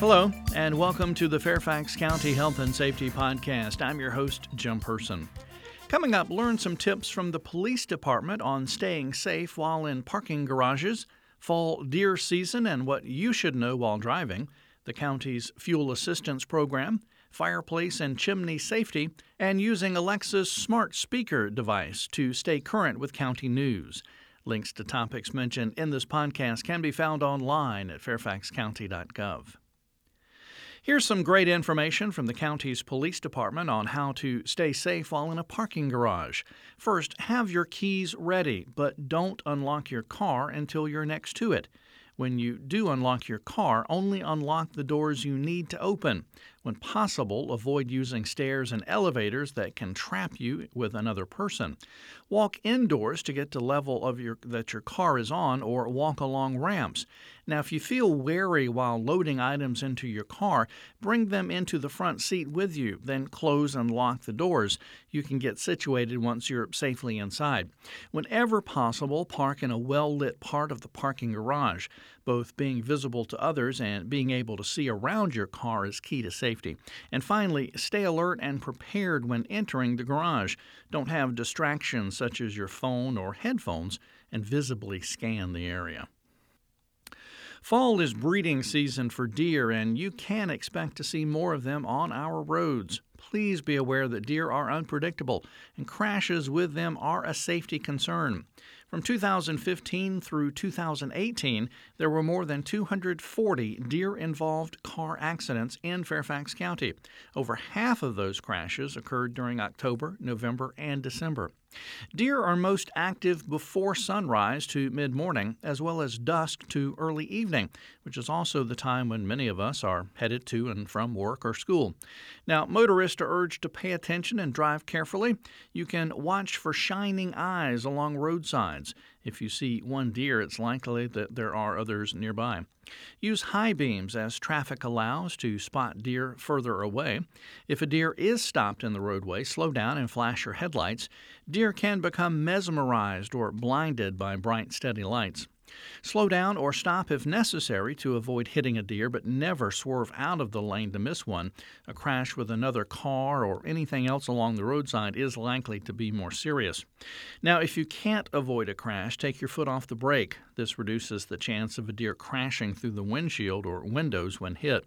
Hello, and welcome to the Fairfax County Health and Safety Podcast. I'm your host, Jim Person. Coming up, learn some tips from the police department on staying safe while in parking garages, fall deer season, and what you should know while driving, the county's fuel assistance program, fireplace and chimney safety, and using Alexa's smart speaker device to stay current with county news. Links to topics mentioned in this podcast can be found online at fairfaxcounty.gov. Here's some great information from the county's police department on how to stay safe while in a parking garage. First, have your keys ready, but don't unlock your car until you're next to it. When you do unlock your car, only unlock the doors you need to open. When possible, avoid using stairs and elevators that can trap you with another person. Walk indoors to get to level of your that your car is on or walk along ramps. Now, if you feel wary while loading items into your car, bring them into the front seat with you, then close and lock the doors. You can get situated once you're safely inside. Whenever possible, park in a well lit part of the parking garage. Both being visible to others and being able to see around your car is key to safety. And finally, stay alert and prepared when entering the garage. Don't have distractions such as your phone or headphones and visibly scan the area. Fall is breeding season for deer, and you can expect to see more of them on our roads. Please be aware that deer are unpredictable, and crashes with them are a safety concern. From 2015 through 2018, there were more than 240 deer involved car accidents in Fairfax County. Over half of those crashes occurred during October, November, and December. Deer are most active before sunrise to mid morning, as well as dusk to early evening, which is also the time when many of us are headed to and from work or school. Now, motorists are urge to pay attention and drive carefully. You can watch for shining eyes along roadsides. If you see one deer, it's likely that there are others nearby. Use high beams as traffic allows to spot deer further away. If a deer is stopped in the roadway, slow down and flash your headlights. Deer can become mesmerized or blinded by bright, steady lights. Slow down or stop if necessary to avoid hitting a deer, but never swerve out of the lane to miss one. A crash with another car or anything else along the roadside is likely to be more serious. Now, if you can't avoid a crash, take your foot off the brake. This reduces the chance of a deer crashing through the windshield or windows when hit.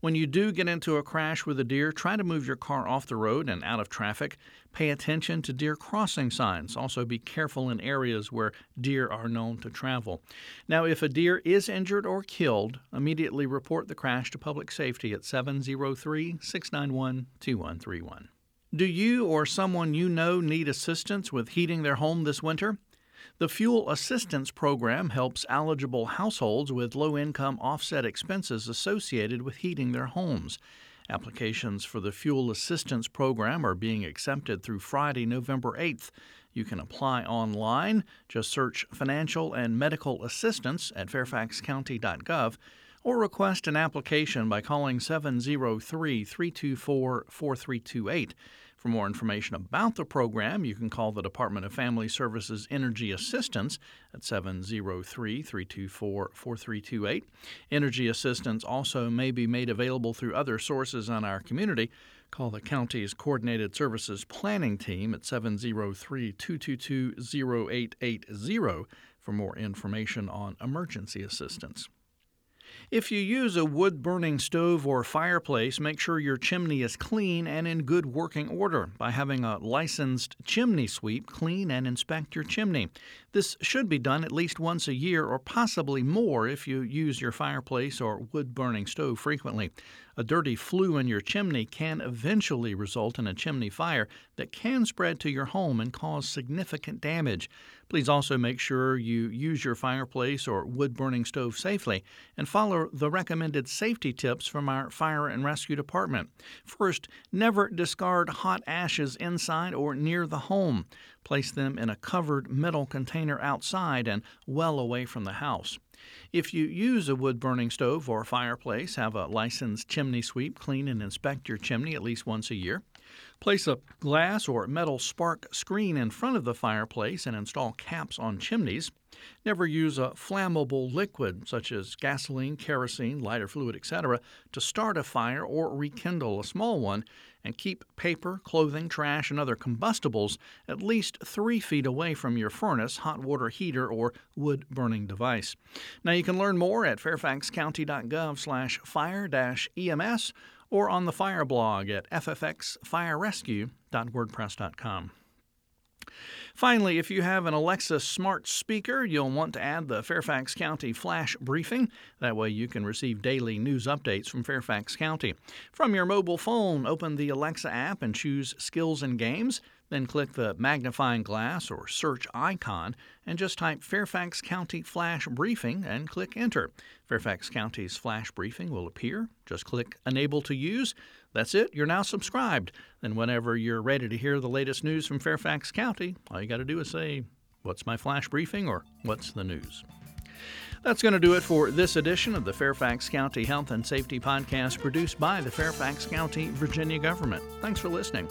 When you do get into a crash with a deer, try to move your car off the road and out of traffic. Pay attention to deer crossing signs. Also, be careful in areas where deer are known to travel. Now, if a deer is injured or killed, immediately report the crash to public safety at 703 691 2131. Do you or someone you know need assistance with heating their home this winter? The Fuel Assistance Program helps eligible households with low income offset expenses associated with heating their homes. Applications for the Fuel Assistance Program are being accepted through Friday, November 8th. You can apply online. Just search Financial and Medical Assistance at fairfaxcounty.gov or request an application by calling 703 324 4328. For more information about the program, you can call the Department of Family Services Energy Assistance at 703 324 4328. Energy assistance also may be made available through other sources in our community. Call the county's Coordinated Services Planning Team at 703 222 0880 for more information on emergency assistance. If you use a wood burning stove or fireplace, make sure your chimney is clean and in good working order by having a licensed chimney sweep clean and inspect your chimney. This should be done at least once a year or possibly more if you use your fireplace or wood burning stove frequently. A dirty flue in your chimney can eventually result in a chimney fire that can spread to your home and cause significant damage. Please also make sure you use your fireplace or wood burning stove safely and follow the recommended safety tips from our fire and rescue department. First, never discard hot ashes inside or near the home. Place them in a covered metal container outside and well away from the house. If you use a wood burning stove or fireplace, have a licensed chimney sweep clean and inspect your chimney at least once a year. Place a glass or metal spark screen in front of the fireplace and install caps on chimneys. Never use a flammable liquid such as gasoline, kerosene, lighter fluid, etc. to start a fire or rekindle a small one, and keep paper, clothing, trash, and other combustibles at least three feet away from your furnace, hot water heater, or wood burning device. Now you can learn more at fairfaxcounty.gov/fire-ems or on the fire blog at ffxfirerescue.wordpress.com. Finally, if you have an Alexa smart speaker, you'll want to add the Fairfax County Flash Briefing. That way, you can receive daily news updates from Fairfax County. From your mobile phone, open the Alexa app and choose Skills and Games. Then click the magnifying glass or search icon and just type Fairfax County Flash Briefing and click Enter. Fairfax County's Flash Briefing will appear. Just click Enable to Use. That's it, you're now subscribed. Then, whenever you're ready to hear the latest news from Fairfax County, all you got to do is say, What's my flash briefing or What's the news? That's going to do it for this edition of the Fairfax County Health and Safety Podcast produced by the Fairfax County, Virginia government. Thanks for listening.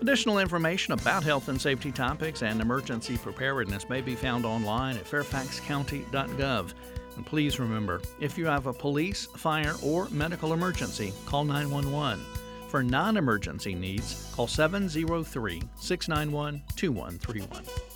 Additional information about health and safety topics and emergency preparedness may be found online at fairfaxcounty.gov. And please remember if you have a police, fire, or medical emergency, call 911. For non emergency needs, call 703 691 2131.